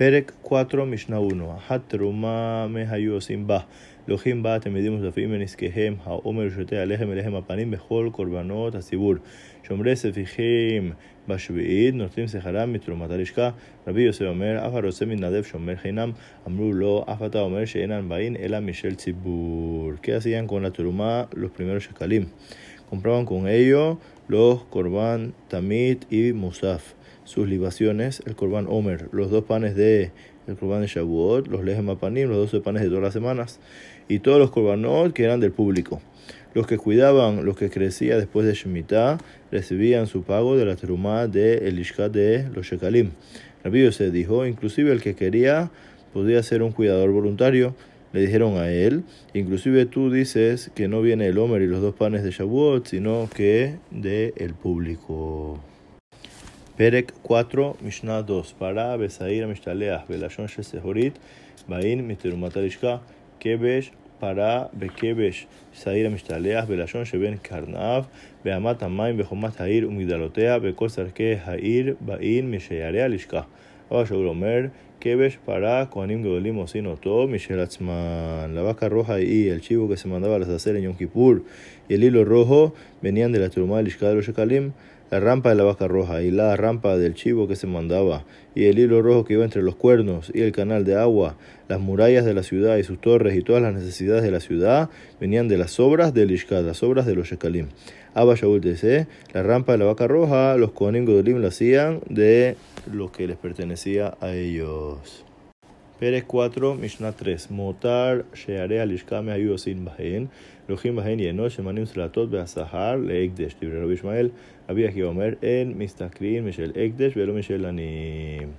פרק 4, משנה 1, התרומה מהיו עושים בה. לוקחים בה תלמידים נוספים מנזקיהם, העומר שותה עליהם אליהם הפנים בכל קורבנות הציבור. שומרי ספיחים בשביעית נוטלים שכרם מתרומת הלשכה. רבי יוסף אומר, אף הרוצה מתנדב שומר חינם. אמרו לו, אף אתה אומר שאינן באים אלא משל ציבור. ¿Qué hacían con la turma los primeros shekalim? Compraban con ello los korban tamit y musaf sus libaciones, el Corban Omer, los dos panes de el Corban de Shavuot, los lejem apanim, los 12 panes de todas las semanas, y todos los Corbanot que eran del público. Los que cuidaban, los que crecían después de Shemitah, recibían su pago de la terumá de el Ishkat de los Shekalim. Rabbi se dijo, inclusive el que quería podía ser un cuidador voluntario. Le dijeron a él, inclusive tú dices que no viene el Omer y los dos panes de Shavuot, sino que de el público. Perek 4, Mishnah 2. Para Besair Mishtaleach, Belashon Shesehorit, Bain Miterumatalishka, Kebesh, Para Bekebesh, Sair Mishtaleach, Belashon Sheben Karnav, Beamat Amaim, Behomat Hair, Umigdalotea, Bekosarke Hair, Bain Mishayarea Lishka. Abba Shaul Omer, Kebesh, Para, Koanim Gedolim, Osin Oto, Michel La vaca roja y el chivo que se mandaba a las hacer en Yom Kippur y el hilo rojo venían de la Turumá de de los Shekalim la rampa de la vaca roja y la rampa del chivo que se mandaba, y el hilo rojo que iba entre los cuernos, y el canal de agua, las murallas de la ciudad y sus torres y todas las necesidades de la ciudad, venían de las obras del las obras de los Shekalim. Abba Shaul la rampa de la vaca roja, los Kohanim Godolim lo hacían de lo que les pertenecía a ellos. Pérez 4, Mishnah 3. Motar, Sheare, Alishkame, Ayuosin, Bahen, Lujim, Bahen, Yenosh, Emanim, Selatot, Beazahar, Leekdesh, Tibre Rabbi Ishmael, Rabbi Agiomer, En, Mistakrin, Michel Ekdesh, Velo Michel Anim.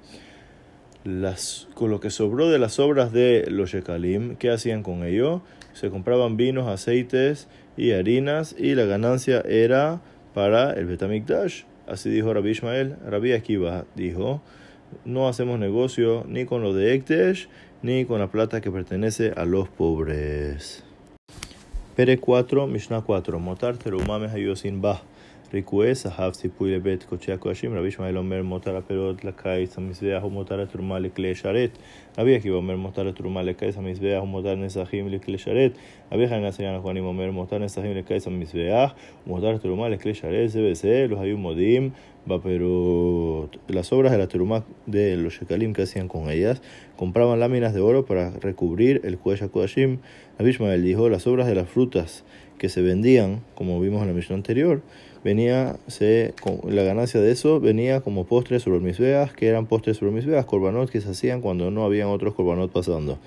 Las, con lo que sobró de las obras de los Shekalim, ¿qué hacían con ello? Se compraban vinos, aceites y harinas, y la ganancia era para el Betamikdash. Así dijo Rabbi Ishmael. Rabbi Akiva dijo no hacemos negocio ni con lo de Ektesh ni con la plata que pertenece a los pobres. Pere 4, Mishnah 4. Motar terumame hayosin bah. ריקועי סחב ציפוי לבית קודשי הקודשים, רבי ישמעאל אומר מותר הפירות לקיץ המזבח ומותר התרומה לכלי שרת, רבי עקיבא אומר מותר התרומה לקיץ המזבח ומותר נסכים לכלי שרת, רבי חנין עשיין הכהנים אומר מותר נסכים לקיץ המזבח ומותר התרומה לכלי שרת, זה וזה לא היו מודים Vaperut. Las obras de la Terumá de los Shekalim que hacían con ellas compraban láminas de oro para recubrir el cuello Kodashim. Abishmael dijo: Las obras de las frutas que se vendían, como vimos en la misión anterior, venía se, la ganancia de eso venía como postres sobre mis veas, que eran postres sobre mis veas, corbanot que se hacían cuando no habían otros corbanot pasando.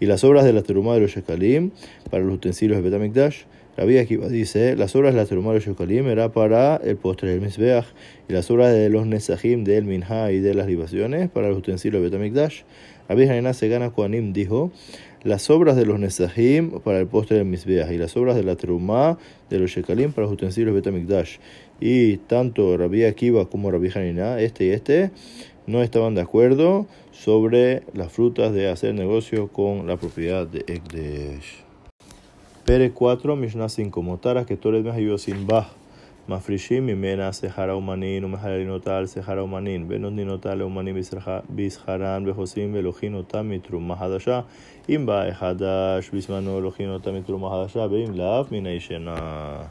Y las obras de la Terumá de los Shekalim para los utensilios de Betamikdash Rabbi Akiva dice, las obras de la teruma de los shekalim era para el postre del misbeach y las obras de los nesajim del minha y de las libaciones para los utensilios de Betamikdash. Rabbi Hanina Segana Koanim dijo, las obras de los Nesahim para el postre de Misbeach y las obras de la Terumá de los Shekalim para los utensilios Betamikdash. Y tanto Rabbi Akiva como Rabbi Hanina, este y este, no estaban de acuerdo sobre las frutas de hacer negocio con la propiedad de Ekdesh. Pérez 4, Mishnah 5. Motaras que Toret Mehayu sin Bah. Mafrishim, Mimena, Sejara Umanin, Umehalalin Otal, Sejara Umanin, Benos Ninotal, Umanin, Bizharan, Bejosim, Belojin, Otam, Mitrum, Mahadasha, Imba, Ehadash, Bismano, Elojin, Otam, Mitrum, Mahadasha, Beim, Lav, Minaishena.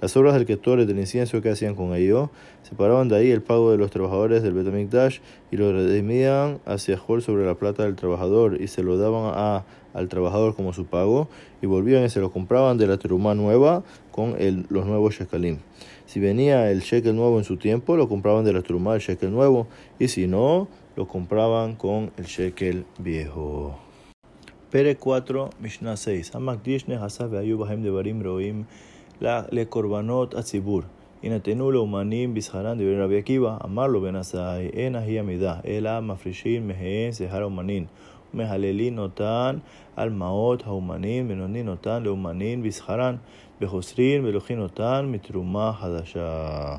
Las obras del Ketoret del incienso que hacían con ello separaban de ahí el pago de los trabajadores del Betamikdash y lo redimían hacia Jor sobre la plata del trabajador y se lo daban a al trabajador como su pago y volvían y se lo compraban de la terumá nueva con el, los nuevos shekalim. Si venía el shekel nuevo en su tiempo, lo compraban de la terumá el shekel nuevo y si no, lo compraban con el shekel viejo. Pere 4, Mishnah 6. Hamakdish nehasav ayubahem devarim roim לקורבנות הציבור. יינתנו לאומנים בשכרן דברי רבי עקיבא, אמר לו בן עשאי, אין ההיא עמידה, אלא מפרישים מהן שכר האומנין, ומהללין אותן על מעות האומנין, ונותנים אותן לאומנין בשכרן, בחוסרין ולוקחין אותן מתרומה חדשה.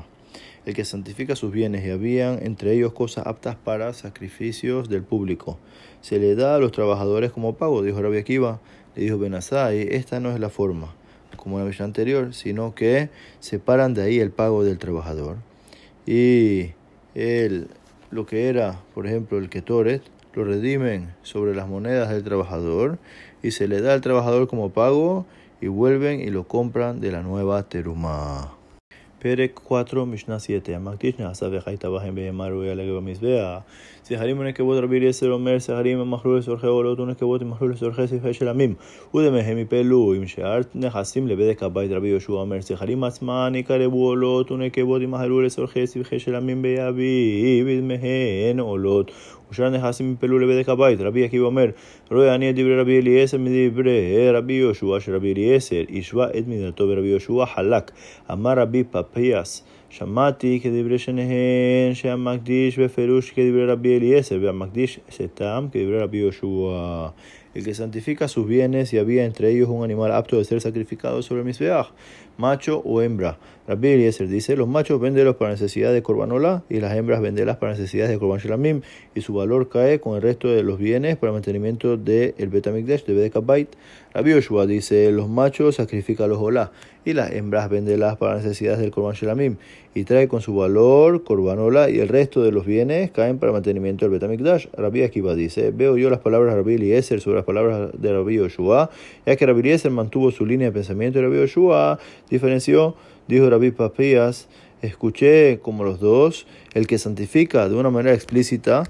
el que santifica sus bienes y habían entre ellos cosas aptas para sacrificios del público. Se le da a los trabajadores como pago, dijo Rabbi Akiva. Le dijo Benazai, esta no es la forma como en la versión anterior, sino que separan de ahí el pago del trabajador. Y el, lo que era, por ejemplo, el ketoret, lo redimen sobre las monedas del trabajador y se le da al trabajador como pago y vuelven y lo compran de la nueva teruma. פרק 4, משנה 7. המקדיש נעשה וחית בהם בהמה ראויה לגבי המזבח. סחרים ונקבות רבי אליעזר אומר, סחרים מכרו לצורכי עולות ונקבות מכרו לצורכי ספרי של עמים, ודמיהם יפלו עם שאר נכסים לבדק הבית. רבי יהושע אומר, סחרים עצמן יקרבו עולות ונקבות ימהרו לצורכי ספרי של עמים ביבי, ודמיהן עולות. ושאר נכסים יפלו לבדק הבית. רבי עקיבא אומר, רואה אני את דברי רבי אליעזר מדברי רבי יהושע, שרבי אליעזר השווה את מדינתו ורבי יהושע חלק. אמר רבי פפיאס, שמעתי כדברי שניהן שהמקדיש בפירוש כדברי רבי אליעזר, והמקדיש סתם כדברי רבי יהושע. El que santifica sus bienes y había entre ellos un animal apto de ser sacrificado sobre el misbeach, macho o hembra. Rabbi Eliezer dice, los machos véndelos para necesidad de corbanola y las hembras vendelas para necesidades de corban shelamim y su valor cae con el resto de los bienes para mantenimiento del de Betamikdash de Bedekabait. Rabbi Yoshua dice, los machos sacrifican los olá y las hembras vendelas para necesidades del corban shelamim y trae con su valor corbanola y el resto de los bienes caen para mantenimiento del Betamikdash. Rabbi Akiva dice, veo yo las palabras de Rabbi Eliezer sobre las palabras de Rabbi Yoshua, ya que Rabbi Eliezer mantuvo su línea de pensamiento y Rabbi Yoshua diferenció Dijo Rabbi Papías, escuché como los dos, el que santifica de una manera explícita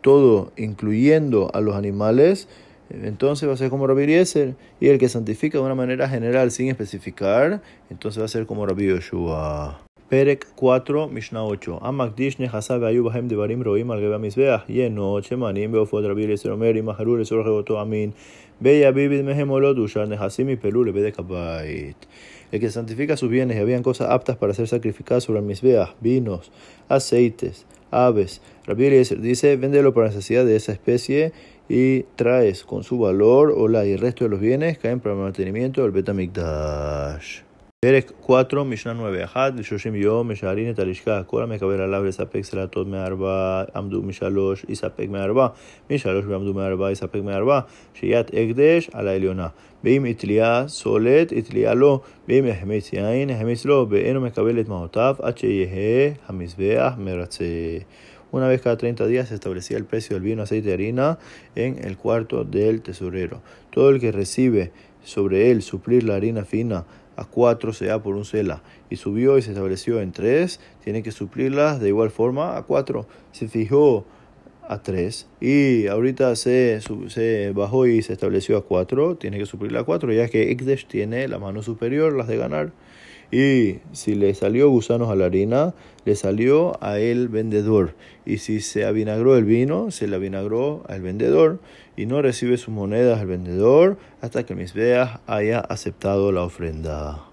todo, incluyendo a los animales, entonces va a ser como Rabbi Eliezer. Y el que santifica de una manera general sin especificar, entonces va a ser como Rabbi Yoshua. Perek 4, Mishnah 8. Amakdish nechasav ayu bahem devarim roim al geba mizbeach. Yenot, shemanim, beofod Rabbi Eliezer Omer, imaharu lesor geoto amin. Beya bibid mehem olot, ushar nechasim y pelu lebedek abayit el que santifica sus bienes y habían cosas aptas para ser sacrificadas sobre el vinos, aceites, aves. Rabbi Eliezer dice, véndelo para necesidad de esa especie y traes con su valor, hola, y el resto de los bienes caen para el mantenimiento del Betamikdash. פרק 4, משנה 9, 1 ל-30 יום משערין את הלשכה, כל המקבל עליו לספק סלטות מארבע, עמדו משלוש, יספק מארבע, משלוש ועמדו מארבע, יספק מארבע, שהיית הקדש על העליונה. ואם התליה סולת, התליה לו, ואם החמיץ יין, החמיץ לו, ואינו מקבל את מהותיו עד שיהא המזבח מרצה. Una vez cada 30 días se establecía el precio del vino, aceite y harina en el cuarto del tesorero. Todo el que recibe sobre él suplir la harina fina, a cuatro se da por un cela y subió y se estableció en tres, tiene que suplirlas de igual forma a cuatro. Se fijó a tres y ahorita se, se bajó y se estableció a cuatro, tiene que suplirla a cuatro, ya que Ikdesh tiene la mano superior, las de ganar. Y si le salió gusanos a la harina, le salió a el vendedor. Y si se avinagró el vino, se le avinagró al vendedor. Y no recibe sus monedas al vendedor hasta que el Misbeach haya aceptado la ofrenda.